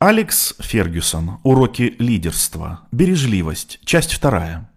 Алекс Фергюсон. Уроки лидерства. Бережливость. Часть вторая.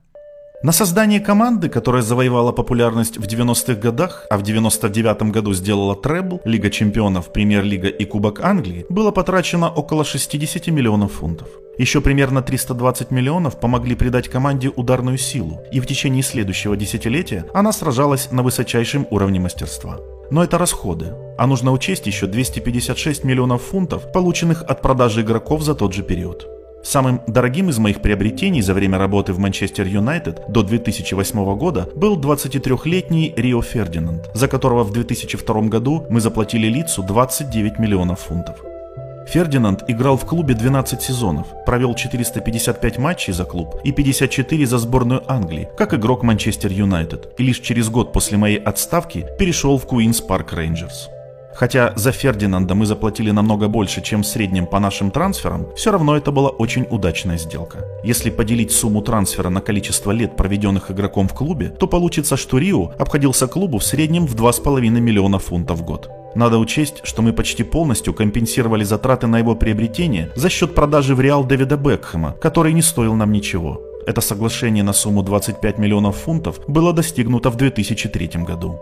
На создание команды, которая завоевала популярность в 90-х годах, а в 99-м году сделала требл, Лига чемпионов, Премьер-лига и Кубок Англии, было потрачено около 60 миллионов фунтов. Еще примерно 320 миллионов помогли придать команде ударную силу, и в течение следующего десятилетия она сражалась на высочайшем уровне мастерства. Но это расходы, а нужно учесть еще 256 миллионов фунтов, полученных от продажи игроков за тот же период. Самым дорогим из моих приобретений за время работы в Манчестер Юнайтед до 2008 года был 23-летний Рио Фердинанд, за которого в 2002 году мы заплатили Лидсу 29 миллионов фунтов. Фердинанд играл в клубе 12 сезонов, провел 455 матчей за клуб и 54 за сборную Англии, как игрок Манчестер Юнайтед, и лишь через год после моей отставки перешел в Куинс Парк Рейнджерс. Хотя за Фердинанда мы заплатили намного больше, чем в среднем по нашим трансферам, все равно это была очень удачная сделка. Если поделить сумму трансфера на количество лет, проведенных игроком в клубе, то получится, что Рио обходился клубу в среднем в 2,5 миллиона фунтов в год. Надо учесть, что мы почти полностью компенсировали затраты на его приобретение за счет продажи в Реал Дэвида Бекхэма, который не стоил нам ничего. Это соглашение на сумму 25 миллионов фунтов было достигнуто в 2003 году.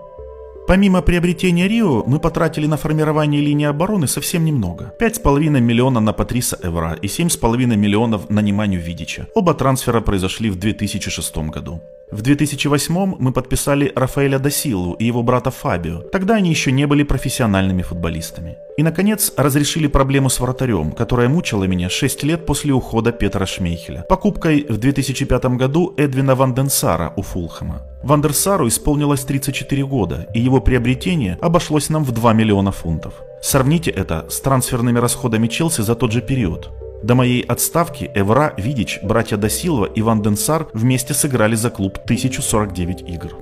Помимо приобретения Рио, мы потратили на формирование линии обороны совсем немного. 5,5 миллиона на Патриса Эвра и 7,5 миллионов на Неманю Видича. Оба трансфера произошли в 2006 году. В 2008 мы подписали Рафаэля Досилу и его брата Фабио. Тогда они еще не были профессиональными футболистами. И, наконец, разрешили проблему с вратарем, которая мучила меня 6 лет после ухода Петра Шмейхеля. Покупкой в 2005 году Эдвина Ванденсара у Фулхэма. Вандерсару исполнилось 34 года, и его приобретение обошлось нам в 2 миллиона фунтов. Сравните это с трансферными расходами Челси за тот же период. До моей отставки Эвра, Видич, братья Досилова и Ван Денсар вместе сыграли за клуб 1049 игр.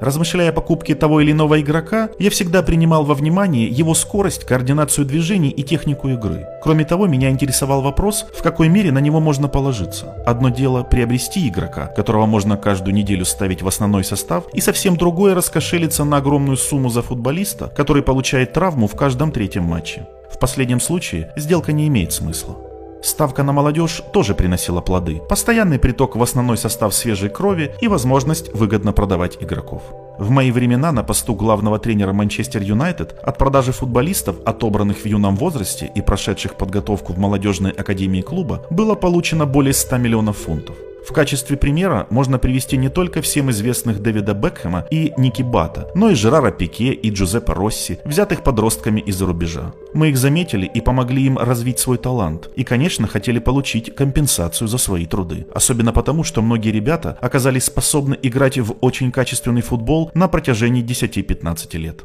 Размышляя о покупке того или иного игрока, я всегда принимал во внимание его скорость, координацию движений и технику игры. Кроме того, меня интересовал вопрос, в какой мере на него можно положиться. Одно дело приобрести игрока, которого можно каждую неделю ставить в основной состав, и совсем другое раскошелиться на огромную сумму за футболиста, который получает травму в каждом третьем матче. В последнем случае сделка не имеет смысла. Ставка на молодежь тоже приносила плоды. Постоянный приток в основной состав свежей крови и возможность выгодно продавать игроков. В мои времена на посту главного тренера Манчестер Юнайтед от продажи футболистов, отобранных в юном возрасте и прошедших подготовку в молодежной академии клуба, было получено более 100 миллионов фунтов. В качестве примера можно привести не только всем известных Дэвида Бекхэма и Ники Бата, но и Жерара Пике и Джузеппе Росси, взятых подростками из-за рубежа. Мы их заметили и помогли им развить свой талант. И, конечно, хотели получить компенсацию за свои труды. Особенно потому, что многие ребята оказались способны играть в очень качественный футбол на протяжении 10-15 лет.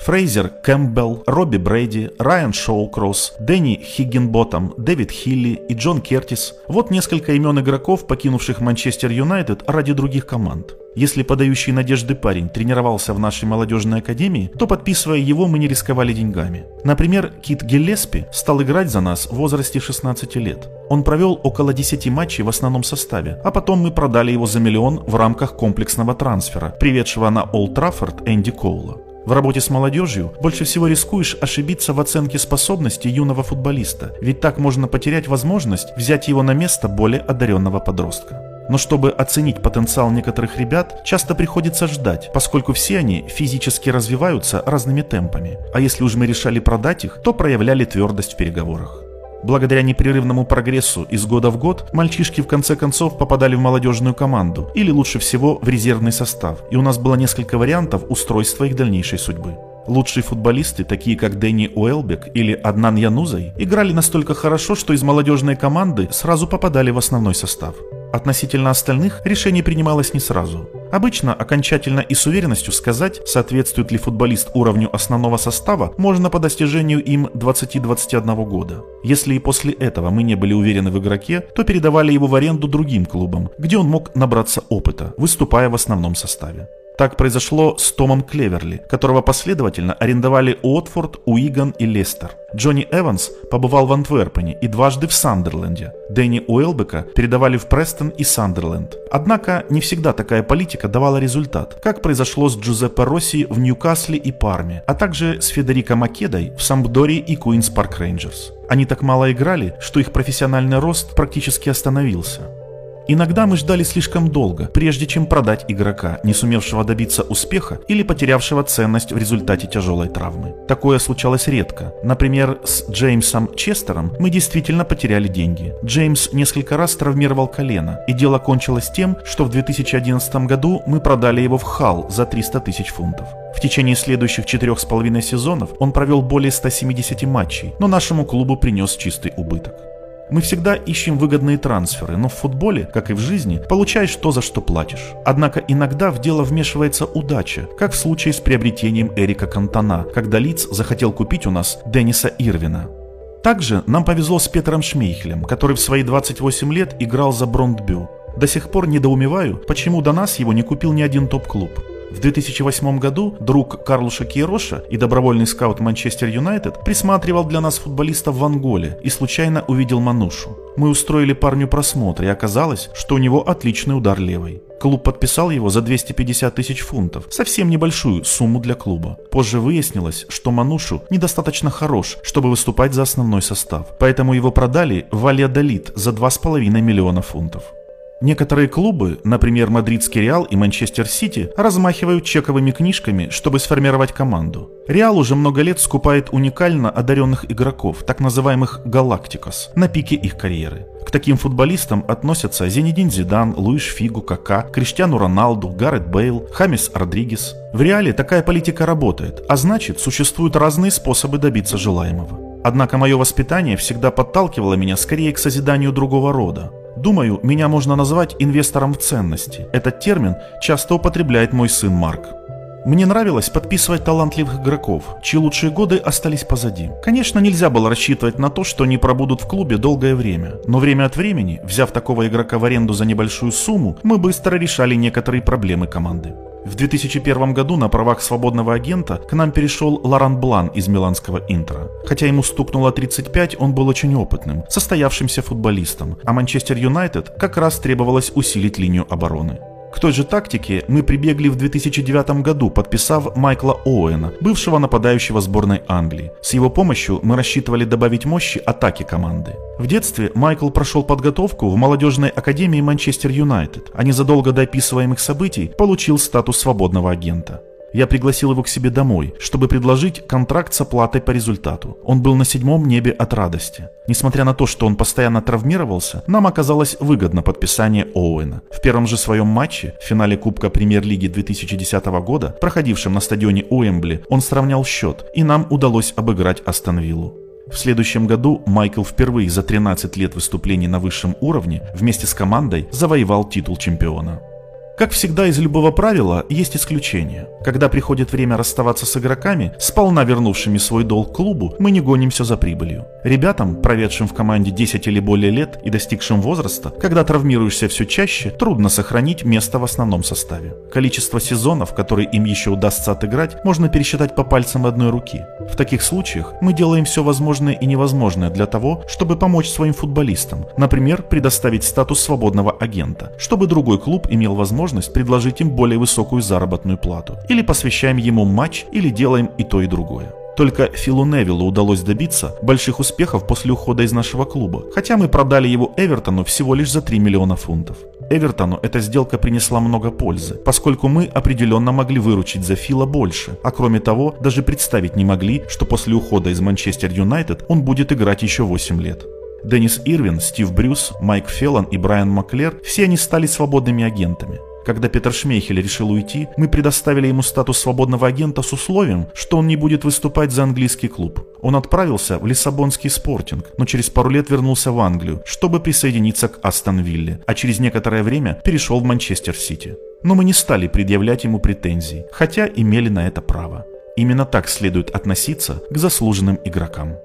Фрейзер Кэмпбелл, Робби Брейди, Райан Шоукросс, Дэнни Хиггинботом, Дэвид Хили и Джон Кертис – вот несколько имен игроков, покинувших Манчестер Юнайтед ради других команд. Если подающий надежды парень тренировался в нашей молодежной академии, то подписывая его мы не рисковали деньгами. Например, Кит Гиллеспи стал играть за нас в возрасте 16 лет. Он провел около 10 матчей в основном составе, а потом мы продали его за миллион в рамках комплексного трансфера, приведшего на Олд Траффорд Энди Коула. В работе с молодежью больше всего рискуешь ошибиться в оценке способностей юного футболиста, ведь так можно потерять возможность взять его на место более одаренного подростка. Но чтобы оценить потенциал некоторых ребят, часто приходится ждать, поскольку все они физически развиваются разными темпами. А если уж мы решали продать их, то проявляли твердость в переговорах. Благодаря непрерывному прогрессу из года в год мальчишки в конце концов попадали в молодежную команду или лучше всего в резервный состав, и у нас было несколько вариантов устройства их дальнейшей судьбы. Лучшие футболисты, такие как Дэнни Уэлбек или Аднан Янузай, играли настолько хорошо, что из молодежной команды сразу попадали в основной состав. Относительно остальных решение принималось не сразу. Обычно окончательно и с уверенностью сказать, соответствует ли футболист уровню основного состава, можно по достижению им 20-21 года. Если и после этого мы не были уверены в игроке, то передавали его в аренду другим клубам, где он мог набраться опыта, выступая в основном составе. Так произошло с Томом Клеверли, которого последовательно арендовали Уотфорд, Уиган и Лестер. Джонни Эванс побывал в Антверпене и дважды в Сандерленде. Дэнни Уэлбека передавали в Престон и Сандерленд. Однако не всегда такая политика давала результат, как произошло с Джузеппе Росси в Ньюкасле и Парме, а также с Федерико Македой в Сампдоре и Куинс Парк Рейнджерс. Они так мало играли, что их профессиональный рост практически остановился. Иногда мы ждали слишком долго, прежде чем продать игрока, не сумевшего добиться успеха или потерявшего ценность в результате тяжелой травмы. Такое случалось редко. Например, с Джеймсом Честером мы действительно потеряли деньги. Джеймс несколько раз травмировал колено, и дело кончилось тем, что в 2011 году мы продали его в Хал за 300 тысяч фунтов. В течение следующих четырех с половиной сезонов он провел более 170 матчей, но нашему клубу принес чистый убыток. Мы всегда ищем выгодные трансферы, но в футболе, как и в жизни, получаешь то, за что платишь. Однако иногда в дело вмешивается удача, как в случае с приобретением Эрика Кантона, когда Лиц захотел купить у нас Денниса Ирвина. Также нам повезло с Петром Шмейхелем, который в свои 28 лет играл за Брондбю. До сих пор недоумеваю, почему до нас его не купил ни один топ-клуб. В 2008 году друг Карлуша Киероша и добровольный скаут Манчестер Юнайтед присматривал для нас футболистов в Анголе и случайно увидел Манушу. Мы устроили парню просмотр, и оказалось, что у него отличный удар левой. Клуб подписал его за 250 тысяч фунтов, совсем небольшую сумму для клуба. Позже выяснилось, что Манушу недостаточно хорош, чтобы выступать за основной состав, поэтому его продали в Вальядолит за 2,5 миллиона фунтов. Некоторые клубы, например, Мадридский Реал и Манчестер Сити, размахивают чековыми книжками, чтобы сформировать команду. Реал уже много лет скупает уникально одаренных игроков, так называемых «галактикос», на пике их карьеры. К таким футболистам относятся Зенедин Зидан, Луиш Фигу, Кака, Криштиану Роналду, Гаррет Бейл, Хамис Родригес. В Реале такая политика работает, а значит, существуют разные способы добиться желаемого. Однако мое воспитание всегда подталкивало меня скорее к созиданию другого рода. Думаю, меня можно назвать инвестором в ценности. Этот термин часто употребляет мой сын Марк. Мне нравилось подписывать талантливых игроков, чьи лучшие годы остались позади. Конечно, нельзя было рассчитывать на то, что они пробудут в клубе долгое время, но время от времени, взяв такого игрока в аренду за небольшую сумму, мы быстро решали некоторые проблемы команды. В 2001 году на правах свободного агента к нам перешел Лоран Блан из миланского Интера. Хотя ему стукнуло 35, он был очень опытным, состоявшимся футболистом, а Манчестер Юнайтед как раз требовалось усилить линию обороны. К той же тактике мы прибегли в 2009 году, подписав Майкла Оуэна, бывшего нападающего сборной Англии. С его помощью мы рассчитывали добавить мощи атаки команды. В детстве Майкл прошел подготовку в молодежной академии Манчестер Юнайтед, а незадолго до описываемых событий получил статус свободного агента. Я пригласил его к себе домой, чтобы предложить контракт с оплатой по результату. Он был на седьмом небе от радости. Несмотря на то, что он постоянно травмировался, нам оказалось выгодно подписание Оуэна. В первом же своем матче, в финале Кубка Премьер-лиги 2010 года, проходившем на стадионе Уэмбли, он сравнял счет, и нам удалось обыграть Астон Виллу. В следующем году Майкл впервые за 13 лет выступлений на высшем уровне вместе с командой завоевал титул чемпиона. Как всегда из любого правила есть исключения. Когда приходит время расставаться с игроками, сполна вернувшими свой долг клубу, мы не гонимся за прибылью. Ребятам, проведшим в команде 10 или более лет и достигшим возраста, когда травмируешься все чаще, трудно сохранить место в основном составе. Количество сезонов, которые им еще удастся отыграть, можно пересчитать по пальцам одной руки. В таких случаях мы делаем все возможное и невозможное для того, чтобы помочь своим футболистам, например, предоставить статус свободного агента, чтобы другой клуб имел возможность возможность предложить им более высокую заработную плату. Или посвящаем ему матч, или делаем и то, и другое. Только Филу Невиллу удалось добиться больших успехов после ухода из нашего клуба, хотя мы продали его Эвертону всего лишь за 3 миллиона фунтов. Эвертону эта сделка принесла много пользы, поскольку мы определенно могли выручить за Фила больше, а кроме того, даже представить не могли, что после ухода из Манчестер Юнайтед он будет играть еще 8 лет. Деннис Ирвин, Стив Брюс, Майк Феллон и Брайан Маклер – все они стали свободными агентами. Когда Петр Шмейхель решил уйти, мы предоставили ему статус свободного агента с условием, что он не будет выступать за английский клуб. Он отправился в Лиссабонский спортинг, но через пару лет вернулся в Англию, чтобы присоединиться к Астон Вилле, а через некоторое время перешел в Манчестер Сити. Но мы не стали предъявлять ему претензий, хотя имели на это право. Именно так следует относиться к заслуженным игрокам.